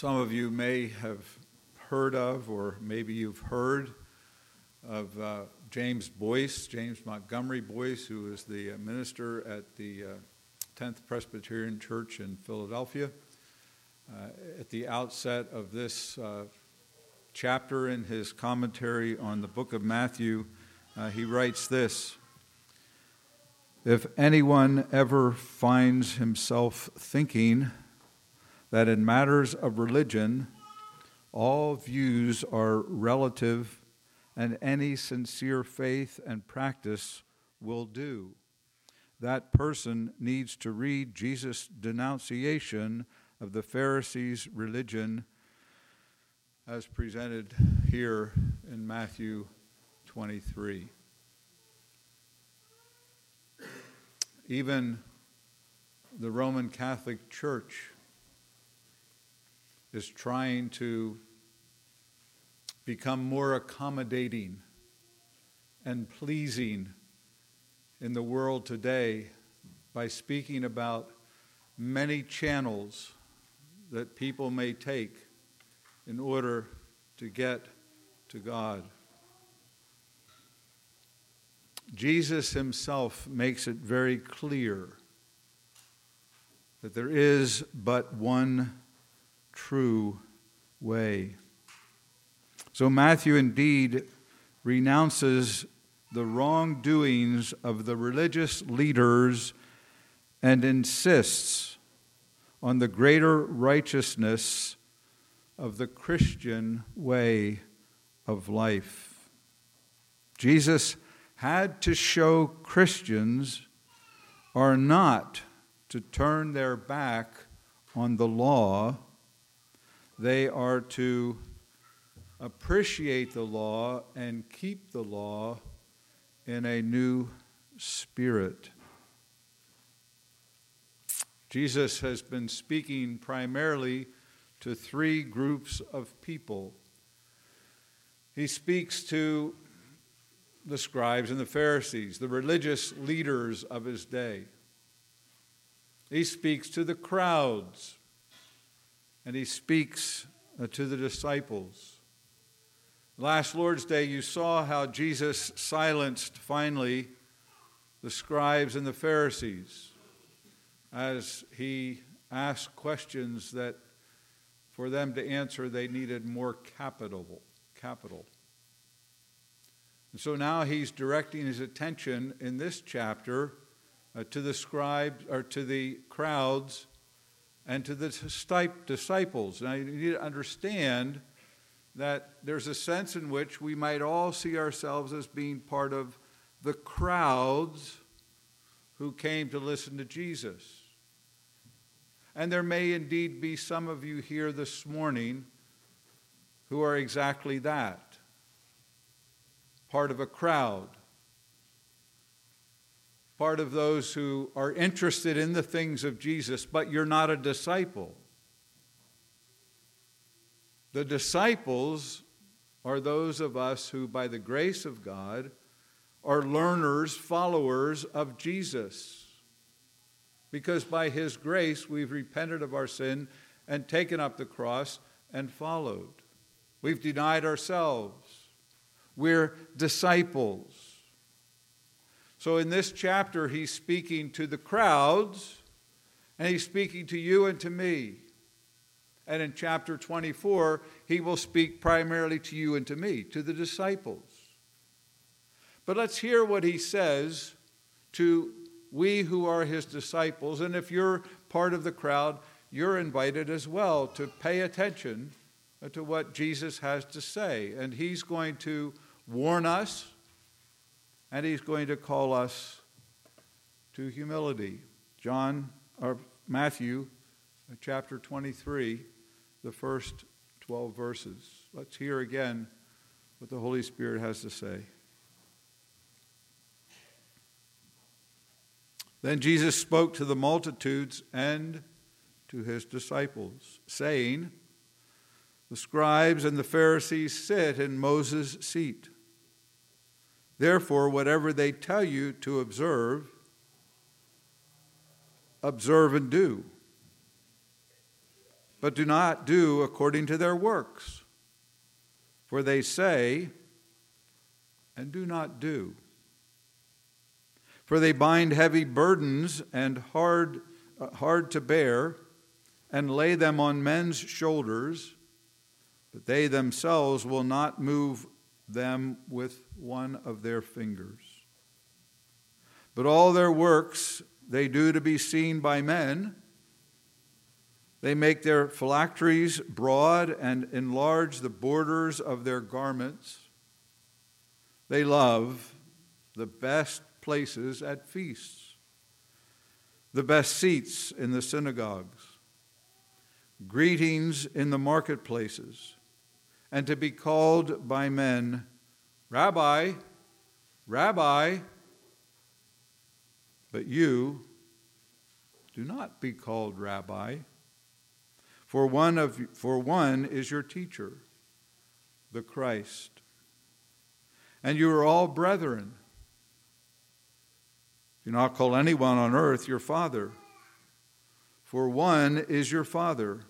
Some of you may have heard of, or maybe you've heard of uh, James Boice, James Montgomery Boice, who is the uh, minister at the uh, 10th Presbyterian Church in Philadelphia. Uh, at the outset of this uh, chapter in his commentary on the book of Matthew, uh, he writes this If anyone ever finds himself thinking, that in matters of religion, all views are relative and any sincere faith and practice will do. That person needs to read Jesus' denunciation of the Pharisees' religion as presented here in Matthew 23. Even the Roman Catholic Church is trying to become more accommodating and pleasing in the world today by speaking about many channels that people may take in order to get to God. Jesus himself makes it very clear that there is but one true way. So Matthew indeed renounces the wrongdoings of the religious leaders and insists on the greater righteousness of the Christian way of life. Jesus had to show Christians are not to turn their back on the law they are to appreciate the law and keep the law in a new spirit. Jesus has been speaking primarily to three groups of people. He speaks to the scribes and the Pharisees, the religious leaders of his day. He speaks to the crowds and he speaks uh, to the disciples. Last Lord's Day, you saw how Jesus silenced finally the scribes and the Pharisees as he asked questions that for them to answer they needed more capital capital and so now he's directing his attention in this chapter uh, to the scribes or to the crowds and to the disciples. Now, you need to understand that there's a sense in which we might all see ourselves as being part of the crowds who came to listen to Jesus. And there may indeed be some of you here this morning who are exactly that part of a crowd part of those who are interested in the things of Jesus, but you're not a disciple. The disciples are those of us who, by the grace of God, are learners, followers of Jesus. Because by His grace, we've repented of our sin and taken up the cross and followed. We've denied ourselves. We're disciples. So in this chapter, he's speaking to the crowds, and he's speaking to you and to me. And in chapter 24, he will speak primarily to you and to me, to the disciples. But let's hear what he says to we who are his disciples. And if you're part of the crowd, you're invited as well to pay attention to what Jesus has to say. And he's going to warn us and he's going to call us to humility. John or Matthew uh, chapter 23, the first 12 verses. Let's hear again what the Holy Spirit has to say. Then Jesus spoke to the multitudes and to his disciples, saying, The scribes and the Pharisees sit in Moses' seat. Therefore, whatever they tell you to observe, observe and do. but do not do according to their works. For they say, and do not do. For they bind heavy burdens and hard, uh, hard to bear, and lay them on men's shoulders, but they themselves will not move them with one of their fingers. But all their works they do to be seen by men. They make their phylacteries broad and enlarge the borders of their garments. They love the best places at feasts, the best seats in the synagogues, greetings in the marketplaces, and to be called by men, Rabbi, Rabbi. But you do not be called Rabbi for one, of, for one is your teacher, the Christ. And you are all brethren. Do not call anyone on earth your father, for one is your father,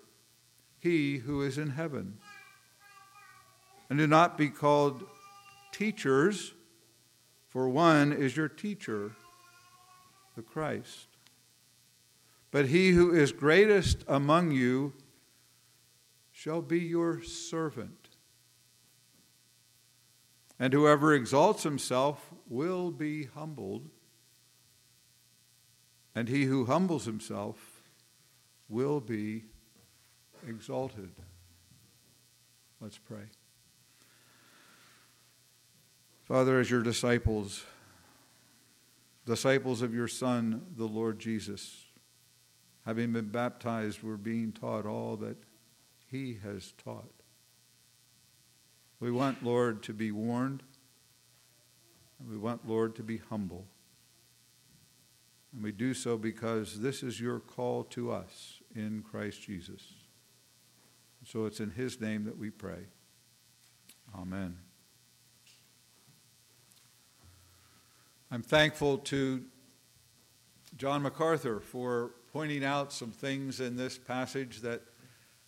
he who is in heaven. And do not be called teachers, for one is your teacher, the Christ. But he who is greatest among you shall be your servant. And whoever exalts himself will be humbled, and he who humbles himself will be exalted. Let's pray. Father, as your disciples, disciples of your Son, the Lord Jesus, having been baptized, we're being taught all that he has taught. We want, Lord, to be warned, and we want, Lord, to be humble. And we do so because this is your call to us in Christ Jesus. So it's in his name that we pray. Amen. I'm thankful to John MacArthur for pointing out some things in this passage that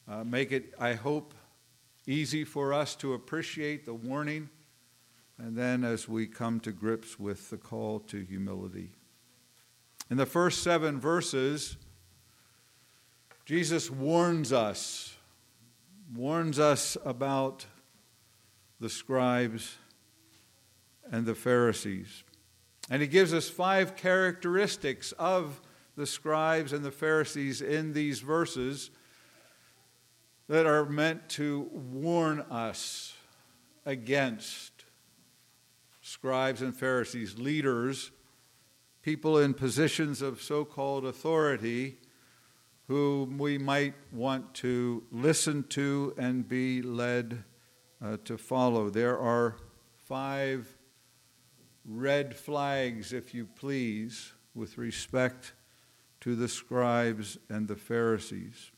uh, make it, I hope, easy for us to appreciate the warning, and then as we come to grips with the call to humility. In the first seven verses, Jesus warns us, warns us about the scribes and the Pharisees. And he gives us five characteristics of the scribes and the Pharisees in these verses that are meant to warn us against scribes and Pharisees, leaders, people in positions of so called authority whom we might want to listen to and be led uh, to follow. There are five red flags, if you please, with respect to the scribes and the Pharisees.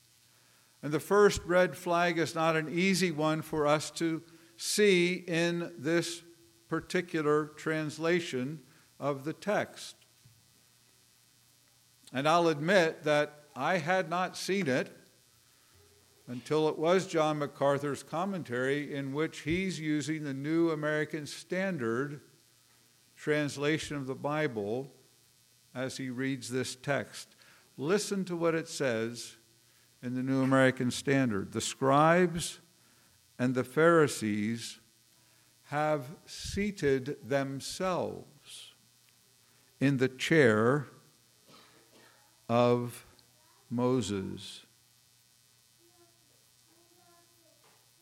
And the first red flag is not an easy one for us to see in this particular translation of the text. And I'll admit that I had not seen it until it was John MacArthur's commentary, in which he's using the New American Standard translation of the Bible as he reads this text. Listen to what it says in the New American Standard. The scribes and the Pharisees have seated themselves in the chair of Moses.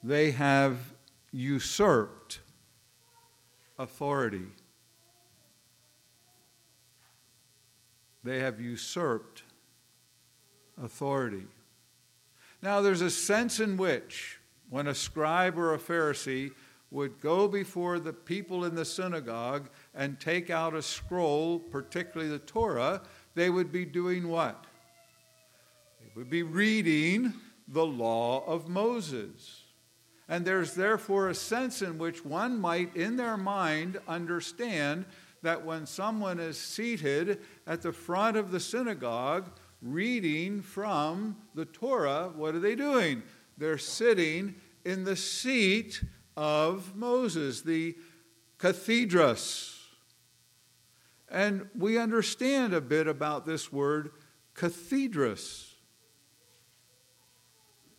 They have usurped authority. They have usurped authority. Now, there's a sense in which when a scribe or a Pharisee would go before the people in the synagogue and take out a scroll, particularly the Torah, they would be doing what? They would be reading the law of Moses. And there's therefore a sense in which one might, in their mind, understand that when someone is seated at the front of the synagogue reading from the Torah, what are they doing? They're sitting in the seat of Moses, the cathedros. And we understand a bit about this word cathedros.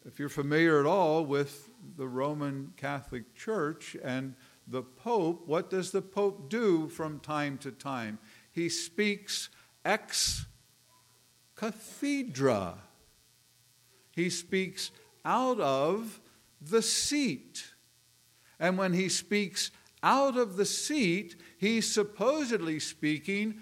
If you're familiar at all with the Roman Catholic Church and the Pope, what does the Pope do from time to time? He speaks ex cathedra. He speaks out of the seat. And when he speaks out of the seat, he's supposedly speaking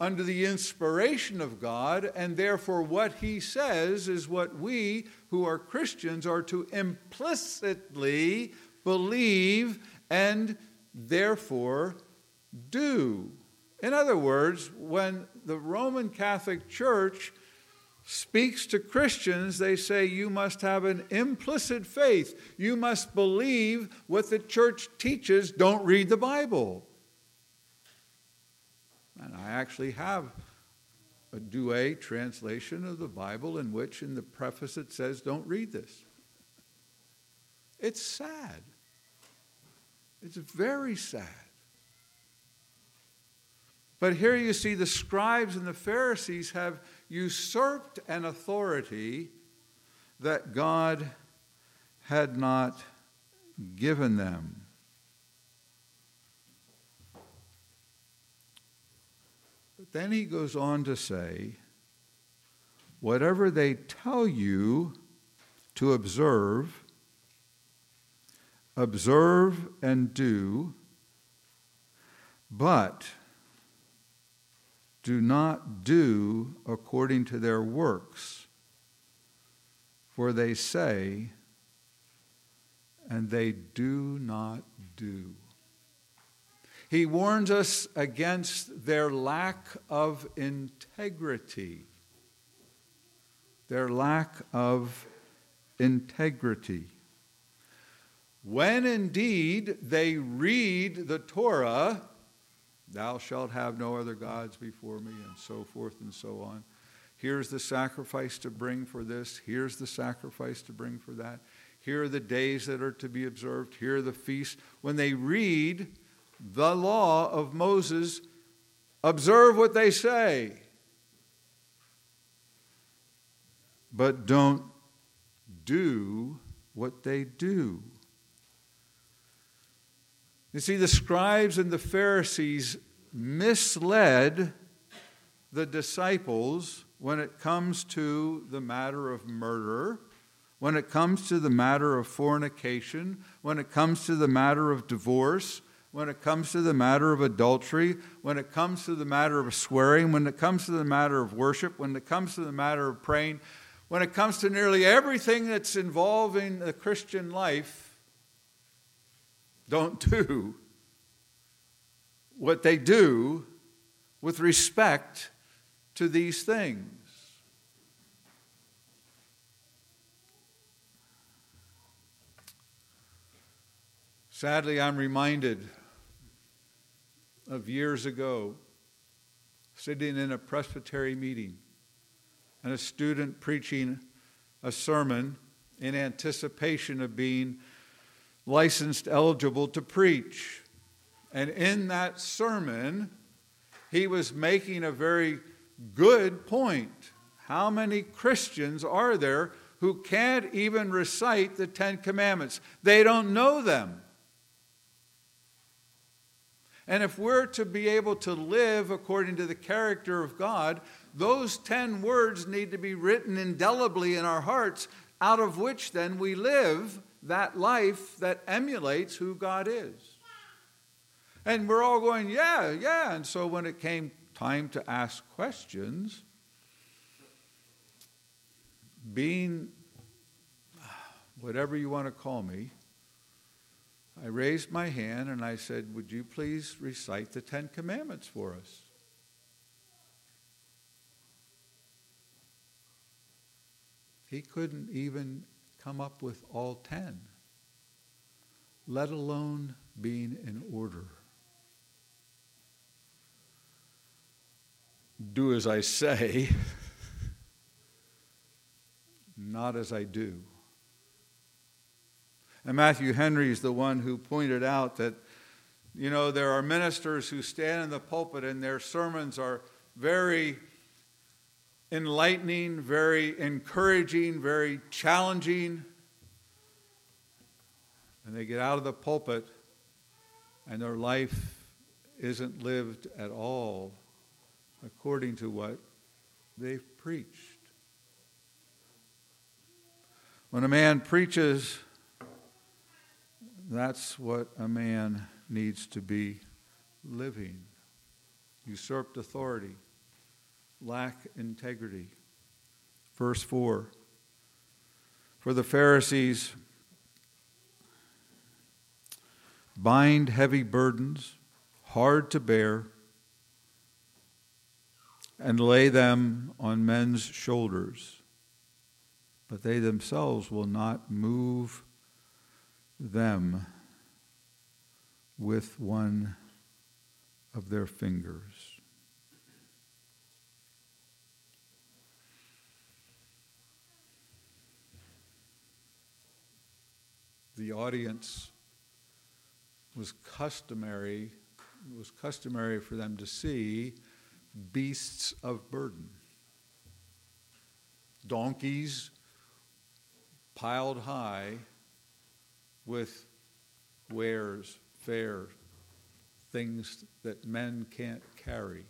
under the inspiration of God, and therefore what he says is what we who are Christians are to implicitly believe and therefore do. In other words, when the Roman Catholic Church speaks to Christians, they say you must have an implicit faith. You must believe what the church teaches. Don't read the Bible. And I actually have a Douay translation of the Bible in which, in the preface, it says, Don't read this. It's sad. It's very sad. But here you see the scribes and the Pharisees have usurped an authority that God had not given them. But then he goes on to say, whatever they tell you to observe, observe and do, but do not do according to their works, for they say, and they do not do. He warns us against their lack of integrity. Their lack of integrity. When indeed they read the Torah, thou shalt have no other gods before me, and so forth and so on. Here's the sacrifice to bring for this. Here's the sacrifice to bring for that. Here are the days that are to be observed. Here are the feasts. When they read the law of Moses, observe what they say. But don't do what they do. You see, the scribes and the Pharisees misled the disciples when it comes to the matter of murder, when it comes to the matter of fornication, when it comes to the matter of divorce, when it comes to the matter of adultery, when it comes to the matter of swearing, when it comes to the matter of worship, when it comes to the matter of praying, when it comes to nearly everything that's involving the Christian life, don't do what they do with respect to these things. Sadly, I'm reminded of years ago sitting in a presbytery meeting and a student preaching a sermon in anticipation of being licensed eligible to preach. And in that sermon, he was making a very good point. How many Christians are there who can't even recite the Ten Commandments? They don't know them. And if we're to be able to live according to the character of God, those 10 words need to be written indelibly in our hearts, out of which then we live that life that emulates who God is. And we're all going, yeah, yeah. And so when it came time to ask questions, being whatever you want to call me, I raised my hand and I said, Would you please recite the Ten Commandments for us? He couldn't even come up with all ten, let alone being in order. Do as I say, not as I do. And Matthew Henry is the one who pointed out that, you know, there are ministers who stand in the pulpit and their sermons are very enlightening, very encouraging, very challenging. And they get out of the pulpit and their life isn't lived at all according to what they've preached. When a man preaches, that's what a man needs to be living usurped authority, lack integrity. Verse 4 For the Pharisees bind heavy burdens, hard to bear, and lay them on men's shoulders, but they themselves will not move them with one of their fingers. The audience was customary it was customary for them to see beasts of burden. Donkeys piled high with wares fare things that men can't carry.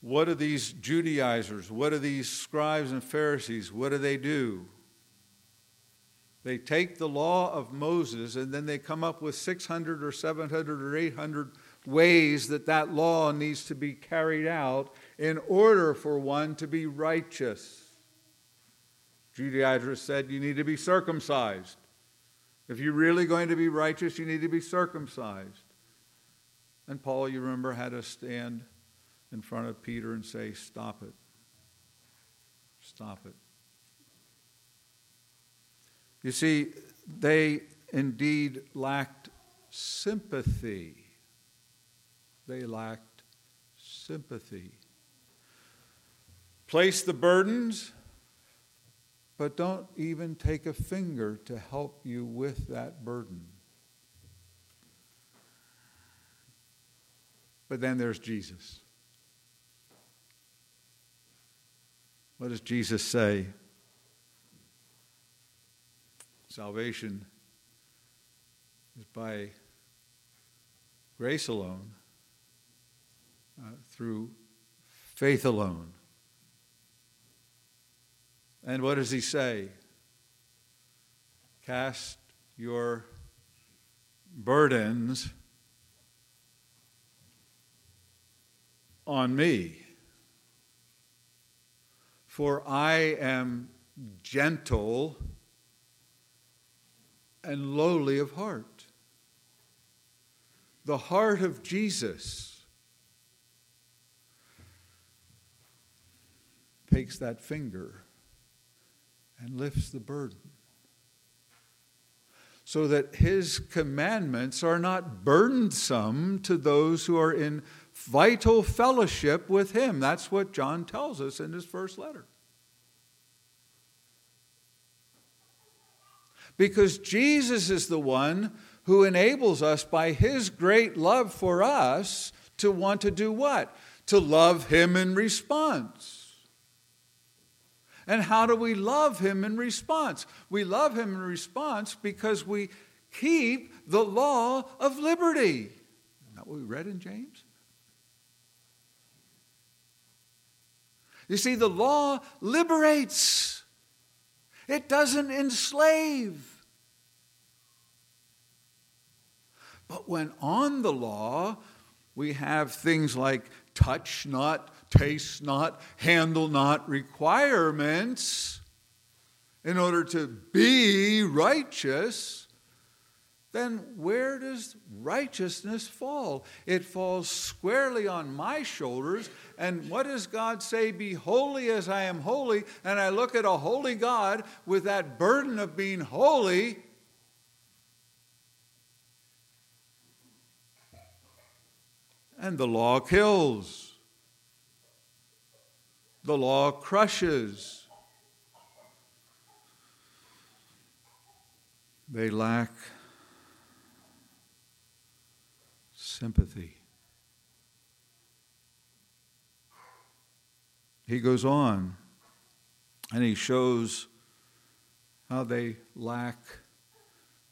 What are these judaizers what are these scribes and pharisees what do they do they take the law of Moses and then they come up with 600 or 700 or 800 ways that that law needs to be carried out in order for one to be righteous. Judaizers said you need to be circumcised. If you're really going to be righteous, you need to be circumcised. And Paul, you remember, had to stand in front of Peter and say, Stop it. Stop it. You see, they indeed lacked sympathy. They lacked sympathy. Place the burdens, but don't even take a finger to help you with that burden. But then there's Jesus. What does Jesus say? Salvation is by grace alone, uh, through faith alone. And what does he say? Cast your burdens on me, for I am gentle and lowly of heart. The heart of Jesus takes that finger and lifts the burden so that his commandments are not burdensome to those who are in vital fellowship with him. That's what John tells us in his first letter. Because Jesus is the one who enables us by his great love for us to want to do what? To love him in response. And how do we love him in response? We love him in response because we keep the law of liberty. Isn't that what we read in James? You see, the law liberates. It doesn't enslave. But when on the law, we have things like touch not, taste not, handle not requirements in order to be righteous, then where does righteousness fall? It falls squarely on my shoulders. And what does God say? Be holy as I am holy. And I look at a holy God with that burden of being holy. And the law kills. the law crushes. They lack sympathy. He goes on and he shows how they lack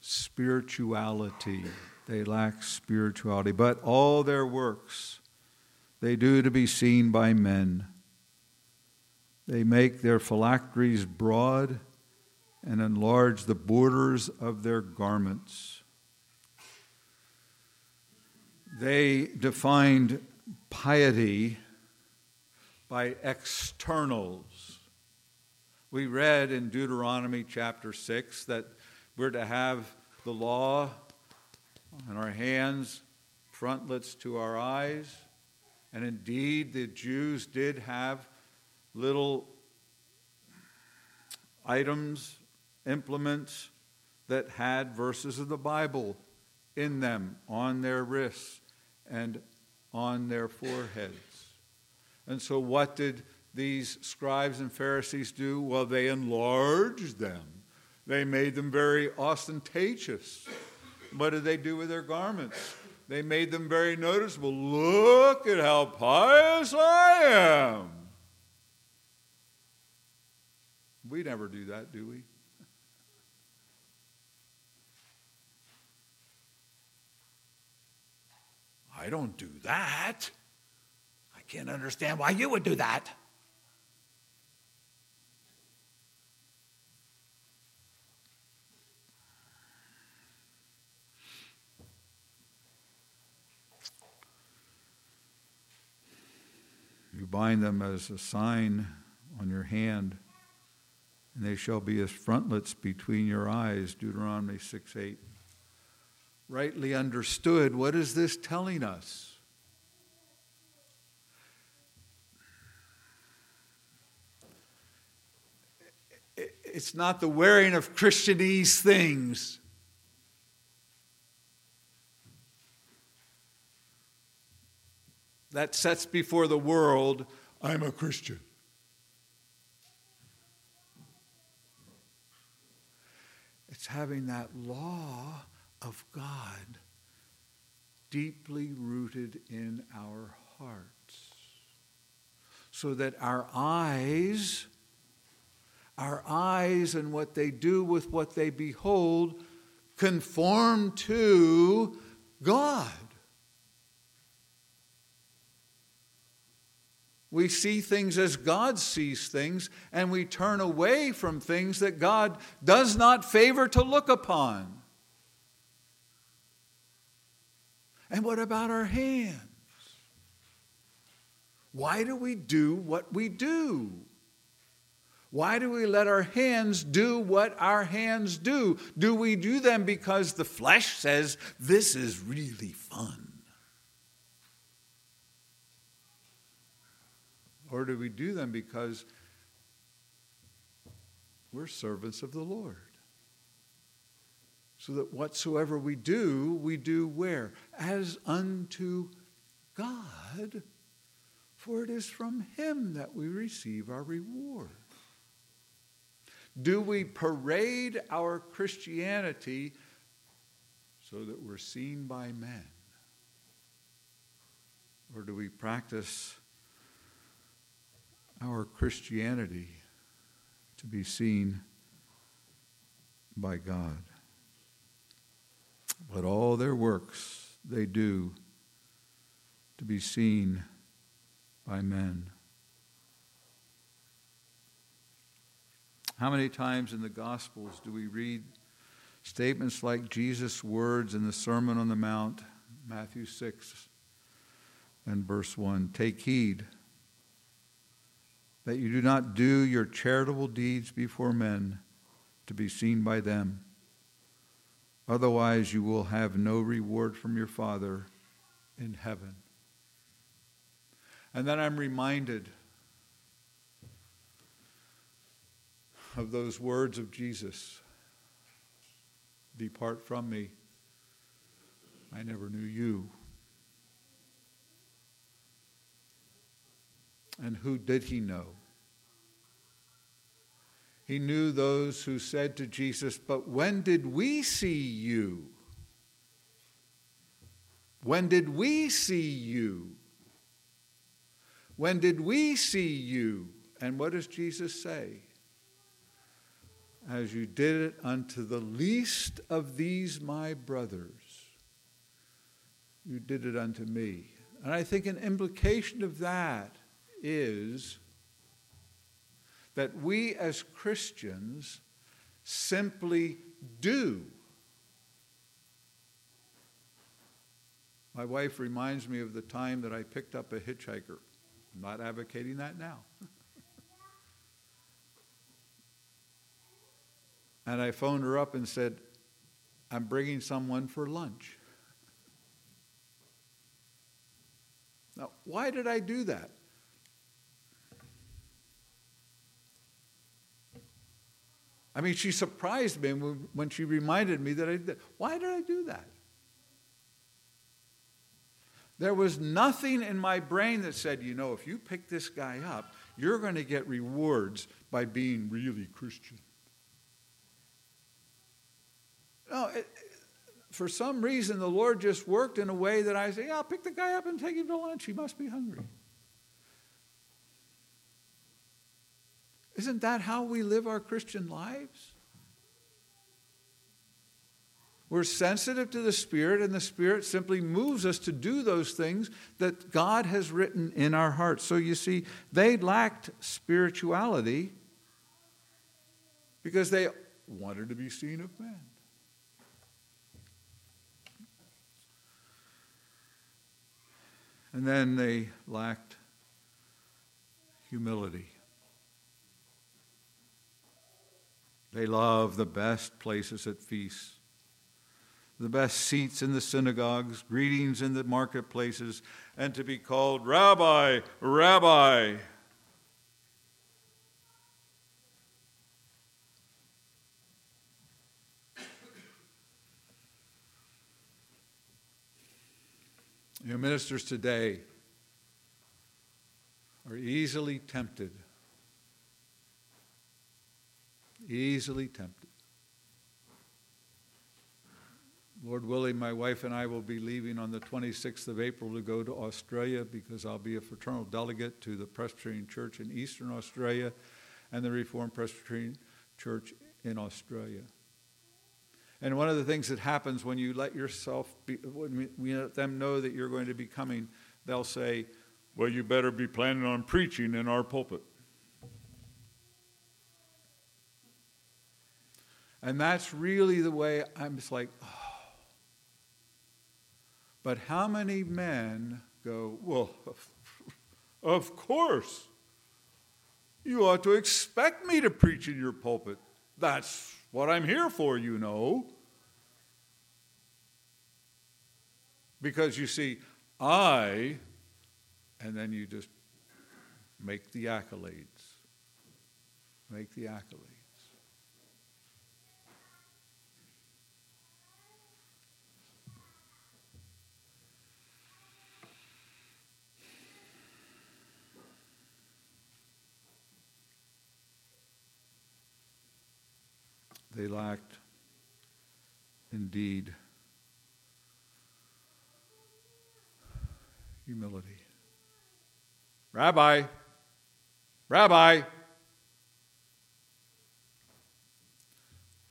spirituality. They lack spirituality. But all their works they do to be seen by men. They make their phylacteries broad and enlarge the borders of their garments. They defined piety by externals. We read in Deuteronomy chapter 6 that we're to have the law in our hands, frontlets to our eyes. And indeed, the Jews did have little items, implements that had verses of the Bible in them on their wrists and on their foreheads. And so, what did these scribes and Pharisees do? Well, they enlarged them, they made them very ostentatious. What did they do with their garments? They made them very noticeable. Look at how pious I am. We never do that, do we? I don't do that. I can't understand why you would do that. You bind them as a sign on your hand, and they shall be as frontlets between your eyes, Deuteronomy 6 8 rightly understood, what is this telling us? It's not the wearing of Christianese things. That sets before the world, I'm a Christian. It's having that law of God deeply rooted in our hearts. So that our eyes, our eyes and what they do with what they behold, conform to God. We see things as God sees things, and we turn away from things that God does not favor to look upon. And what about our hands? Why do we do what we do? Why do we let our hands do what our hands do? Do we do them because the flesh says this is really fun? Or do we do them because we're servants of the Lord? So that whatsoever we do, we do where? As unto God, for it is from Him that we receive our reward. Do we parade our Christianity so that we're seen by men? Or do we practice our Christianity to be seen by God? But all their works they do to be seen by men. How many times in the Gospels do we read statements like Jesus' words in the Sermon on the Mount, Matthew 6 and verse 1 Take heed that you do not do your charitable deeds before men to be seen by them. Otherwise, you will have no reward from your Father in heaven. And then I'm reminded of those words of Jesus Depart from me, I never knew you. And who did he know? He knew those who said to Jesus, But when did we see you? When did we see you? When did we see you? And what does Jesus say? As you did it unto the least of these my brothers, you did it unto me. And I think an implication of that is that we as Christians simply do. My wife reminds me of the time that I picked up a hitchhiker. I'm not advocating that now. and I phoned her up and said, I'm bringing someone for lunch. Now, why did I do that? I mean, she surprised me when she reminded me that I did. Why did I do that? There was nothing in my brain that said, you know, if you pick this guy up, you're going to get rewards by being really Christian. No, it, for some reason, the Lord just worked in a way that I say, yeah, I'll pick the guy up and take him to lunch. He must be hungry. Isn't that how we live our Christian lives? We're sensitive to the Spirit, and the Spirit simply moves us to do those things that God has written in our hearts. So you see, they lacked spirituality because they wanted to be seen of men. And then they lacked humility. They love the best places at feasts, the best seats in the synagogues, greetings in the marketplaces, and to be called Rabbi, Rabbi. Your ministers today are easily tempted easily tempted. Lord willing, my wife and I will be leaving on the 26th of April to go to Australia because I'll be a fraternal delegate to the Presbyterian Church in Eastern Australia and the Reformed Presbyterian Church in Australia. And one of the things that happens when you let yourself be, when we let them know that you're going to be coming, they'll say, Well, you better be planning on preaching in our pulpit. And that's really the way I'm just like, oh. But how many men go, well, of course. You ought to expect me to preach in your pulpit. That's what I'm here for, you know. Because you see, I, and then you just make the accolades. Make the accolades. They lacked, indeed, humility. Rabbi, Rabbi,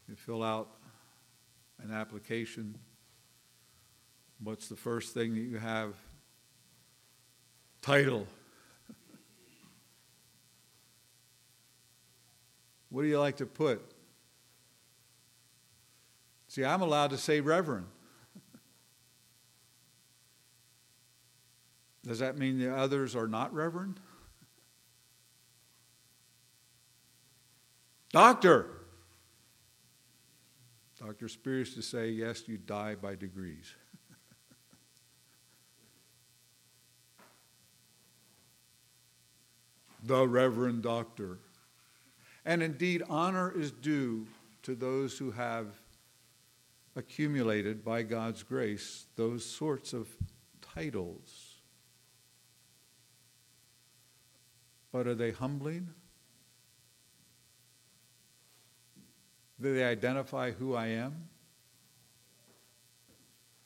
you fill out an application. What's the first thing that you have? Title. what do you like to put? See, I'm allowed to say reverend. Does that mean the others are not reverend? Doctor. Dr. Spears to say, yes, you die by degrees. the Reverend Doctor. And indeed, honor is due to those who have accumulated by God's grace those sorts of titles. But are they humbling? Do they identify who I am?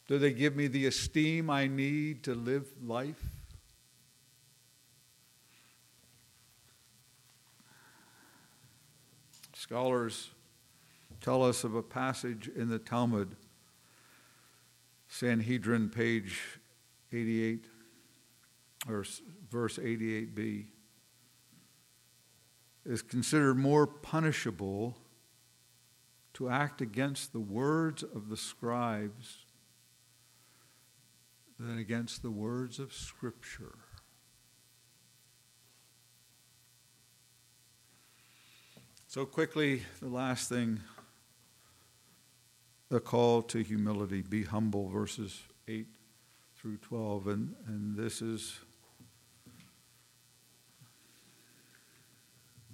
Do they give me the esteem I need to live life? Scholars tell us of a passage in the Talmud, Sanhedrin, page 88, or verse 88b, is considered more punishable to act against the words of the scribes than against the words of Scripture. So, quickly, the last thing the call to humility be humble, verses 8 through 12. And, and this is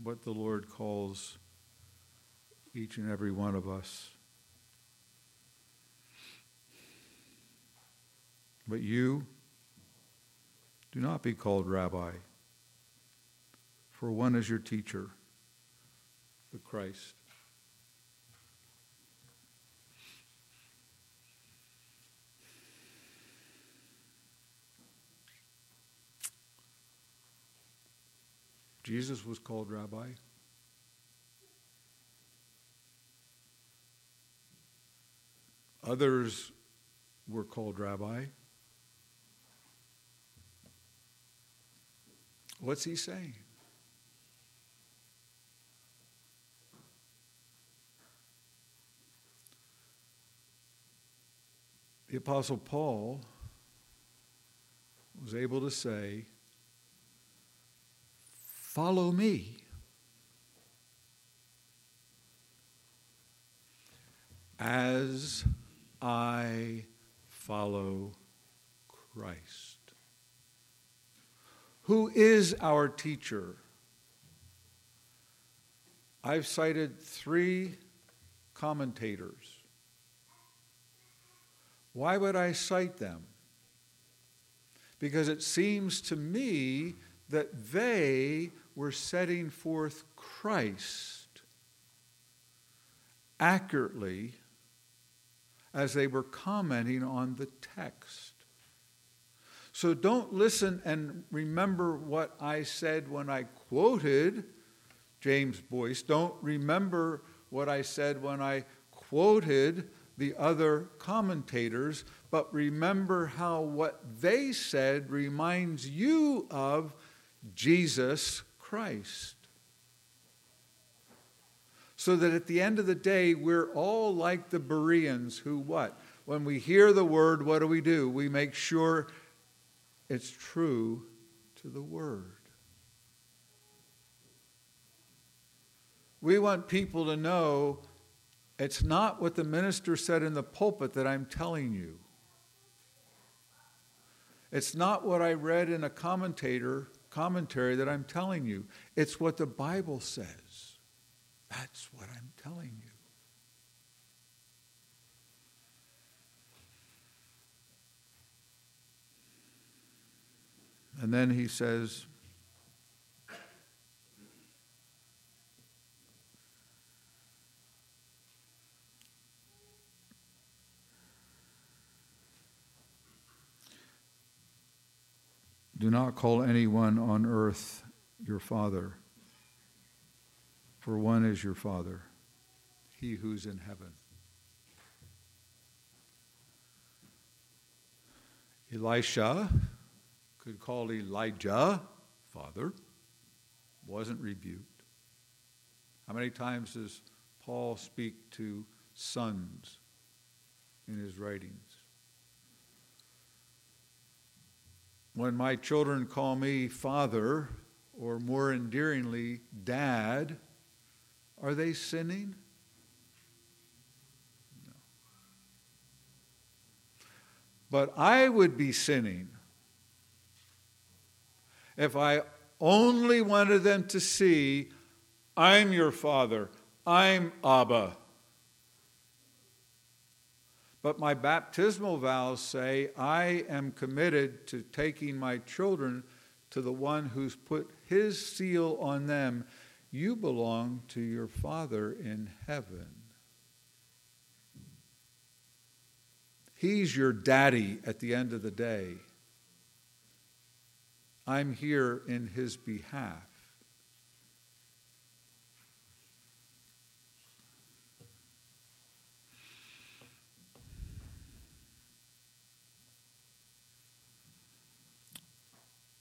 what the Lord calls each and every one of us. But you do not be called rabbi, for one is your teacher, the Christ. Jesus was called rabbi. Others were called rabbi. What's he saying? The Apostle Paul was able to say, Follow me. As I follow Christ. Who is our teacher? I've cited three commentators. Why would I cite them? Because it seems to me that they were setting forth Christ accurately as they were commenting on the text. So don't listen and remember what I said when I quoted James Boice. Don't remember what I said when I quoted the other commentators, but remember how what they said reminds you of Jesus Christ. So that at the end of the day, we're all like the Bereans who what? When we hear the word, what do we do? We make sure it's true to the word. We want people to know it's not what the minister said in the pulpit that I'm telling you. It's not what I read in a commentator commentary that I'm telling you. It's what the Bible says. That's what I'm telling you. And then he says, Do not call anyone on earth your father, for one is your father, he who's in heaven. Elisha could call Elijah father, wasn't rebuked. How many times does Paul speak to sons in his writings? When my children call me father, or more endearingly, dad, are they sinning? No. But I would be sinning if I only wanted them to see, I'm your father, I'm Abba. But my baptismal vows say, I am committed to taking my children to the one who's put his seal on them. You belong to your Father in heaven. He's your daddy at the end of the day. I'm here in his behalf.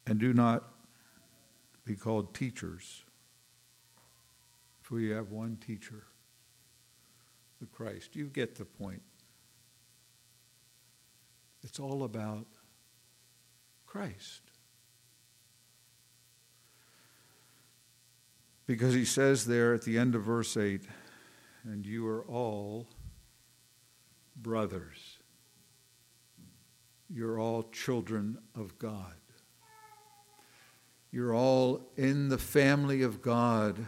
And do not be called teachers, for we have one teacher, the Christ. You get the point. It's all about Christ. Because he says there at the end of verse 8, and you are all brothers. You're all children of God. You're all in the family of God.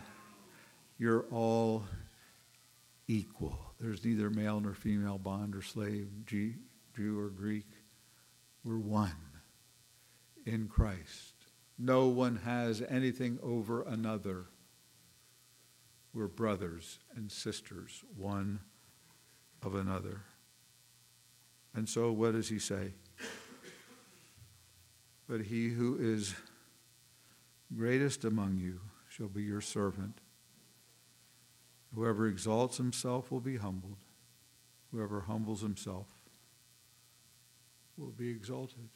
You're all equal. There's neither male nor female, bond or slave, Jew or Greek. We're one in Christ. No one has anything over another. We're brothers and sisters, one of another. And so, what does he say? But he who is greatest among you shall be your servant. Whoever exalts himself will be humbled. Whoever humbles himself will be exalted.